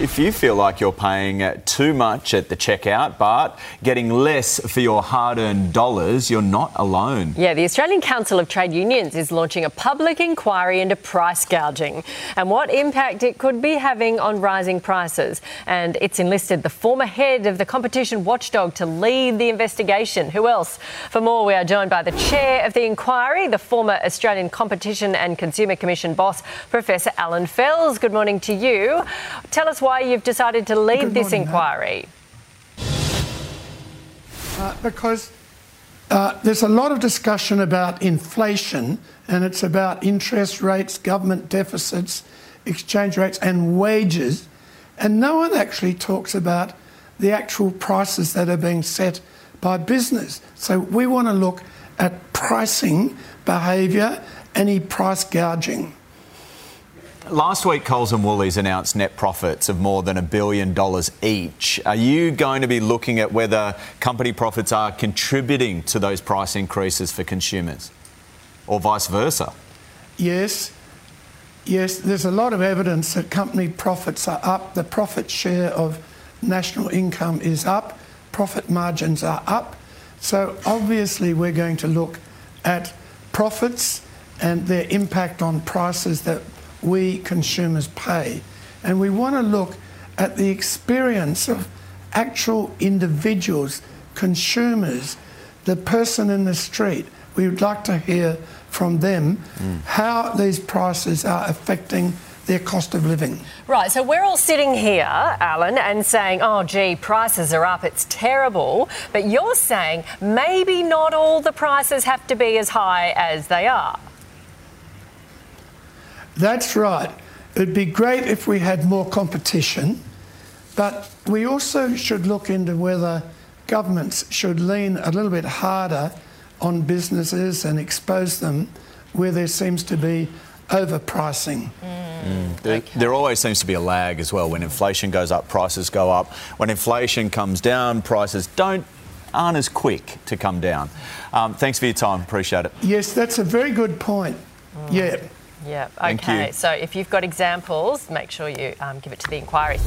If you feel like you're paying too much at the checkout but getting less for your hard earned dollars, you're not alone. Yeah, the Australian Council of Trade Unions is launching a public inquiry into price gouging and what impact it could be having on rising prices. And it's enlisted the former head of the competition watchdog to lead the investigation. Who else? For more, we are joined by the chair of the inquiry, the former Australian Competition and Consumer Commission boss, Professor Alan Fels. Good morning to you. Tell us why you've decided to lead Good this morning, inquiry. Uh, because uh, there's a lot of discussion about inflation, and it's about interest rates, government deficits, exchange rates, and wages. And no one actually talks about the actual prices that are being set by business. So we want to look at pricing behaviour, any price gouging. Last week, Coles and Woolies announced net profits of more than a billion dollars each. Are you going to be looking at whether company profits are contributing to those price increases for consumers or vice versa? Yes. Yes, there's a lot of evidence that company profits are up. The profit share of national income is up. Profit margins are up. So obviously, we're going to look at profits and their impact on prices that we consumers pay. And we want to look at the experience of actual individuals, consumers, the person in the street. We would like to hear from them mm. how these prices are affecting their cost of living. Right, so we're all sitting here, Alan, and saying, oh, gee, prices are up, it's terrible. But you're saying maybe not all the prices have to be as high as they are. That's right. It'd be great if we had more competition, but we also should look into whether governments should lean a little bit harder on businesses and expose them where there seems to be overpricing. There, there always seems to be a lag as well. When inflation goes up, prices go up. When inflation comes down, prices don't aren't as quick to come down. Um, thanks for your time. Appreciate it. Yes, that's a very good point. Yeah. Yeah, okay. So if you've got examples, make sure you um, give it to the inquiry.